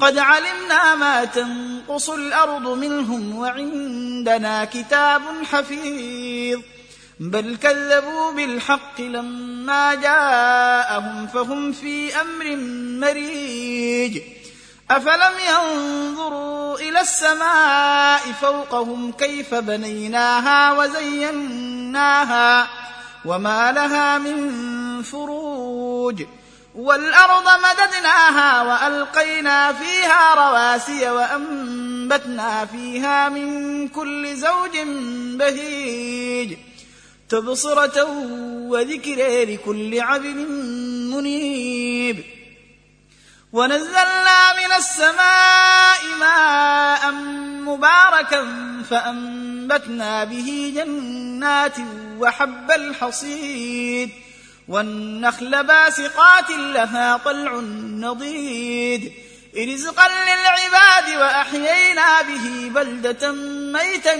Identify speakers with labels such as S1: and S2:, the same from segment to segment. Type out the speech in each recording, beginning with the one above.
S1: قد علمنا ما تنقص الأرض منهم وعندنا كتاب حفيظ. بل كذبوا بالحق لما جاءهم فهم في أمر مريج. أفلم ينظروا إلى السماء فوقهم كيف بنيناها وزيناها وما لها من فروج. والأرض مددناها وألقينا فيها رواسي وأنبتنا فيها من كل زوج بهيج تبصرة وذكر لكل عبد منيب. ونزلنا من السماء ماء مباركا فأنبتنا به جنات وحب الحصيد. والنخل باسقات لها طلع نضيد. رزقا للعباد وأحيينا به بلدة ميتا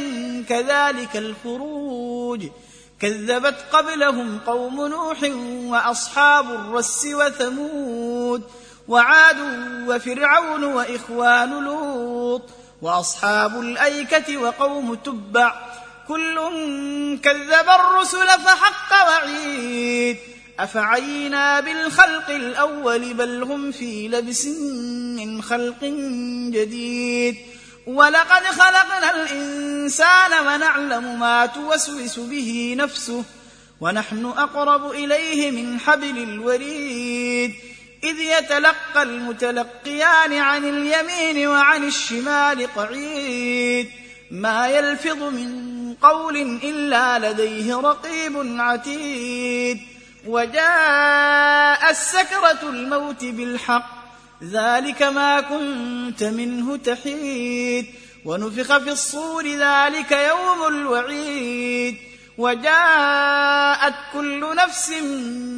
S1: كذلك الخروج. كذبت قبلهم قوم نوح وأصحاب الرس وثمود. وعاد وفرعون وإخوان لوط. وأصحاب الأيكة وقوم تبع. كل كذب الرسل فحق وعيد. أفعينا بالخلق الأول بل هم في لبس من خلق جديد. ولقد خلقنا الإنسان ونعلم ما توسوس به نفسه ونحن أقرب إليه من حبل الوريد. إذ يتلقى المتلقيان عن اليمين وعن الشمال قعيد. ما يلفظ من قول إلا لديه رقيب عتيد. وجاء السكرة الموت بالحق. ذلك ما كنت منه تحيد. ونفخ في الصور ذلك يوم الوعيد. وجاءت كل نفس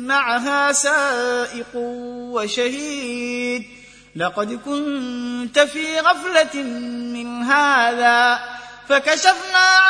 S1: معها سائق وشهيد. لقد كنت في غفلة من هذا. فكشفنا عنك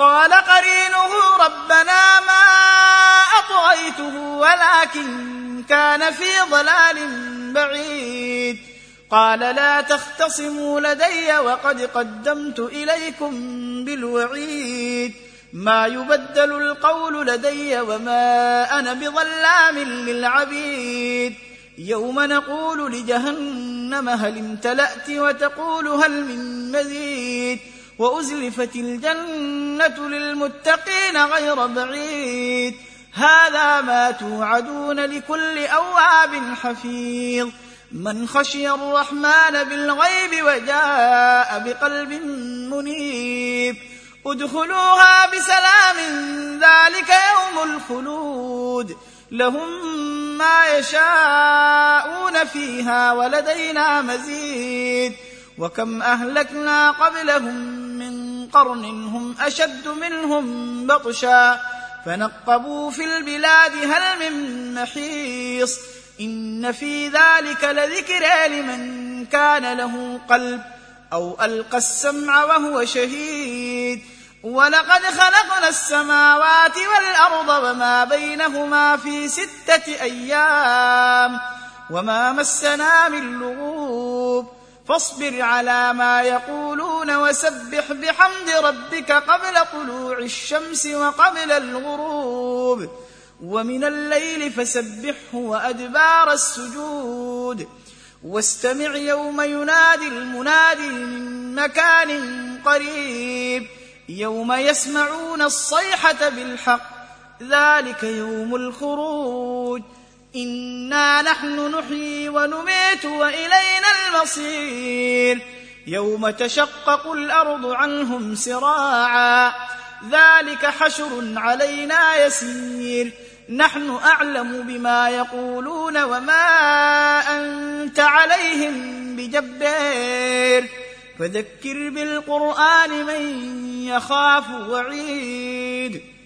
S1: قال قرينه ربنا ما أطغيته ولكن كان في ضلال بعيد. قال لا تختصموا لدي وقد قدمت إليكم بالوعيد. ما يبدل القول لدي وما أنا بظلام للعبيد. يوم نقول لجهنم هل امتلأت وتقول هل من مزيد. وأزلفت الجنة للمتقين غير بعيد. هذا ما توعدون لكل أواب حفيظ. من خشي الرحمن بالغيب وجاء بقلب منيب. ادخلوها بسلام ذلك يوم الخلود. لهم ما يشاءون فيها ولدينا مزيد. وكم أهلكنا قبلهم قرن هم أشد منهم بطشا فنقبوا في البلاد هل من محيص إن في ذلك لذكرى لمن كان له قلب أو ألقى السمع وهو شهيد ولقد خلقنا السماوات والأرض وما بينهما في ستة أيام وما مسنا من لغوب فاصبر على ما يقولون وسبح بحمد ربك قبل طلوع الشمس وقبل الغروب ومن الليل فسبحه وأدبار السجود واستمع يوم ينادي المنادي من مكان قريب يوم يسمعون الصيحة بالحق ذلك يوم الخروج إنا نحن نحيي ونميت وإلينا المصير يوم تشقق الأرض عنهم سراعا. ذلك حشر علينا يسير. نحن أعلم بما يقولون وما أنت عليهم بجبار. فذكر بالقرآن من يخاف وعيد.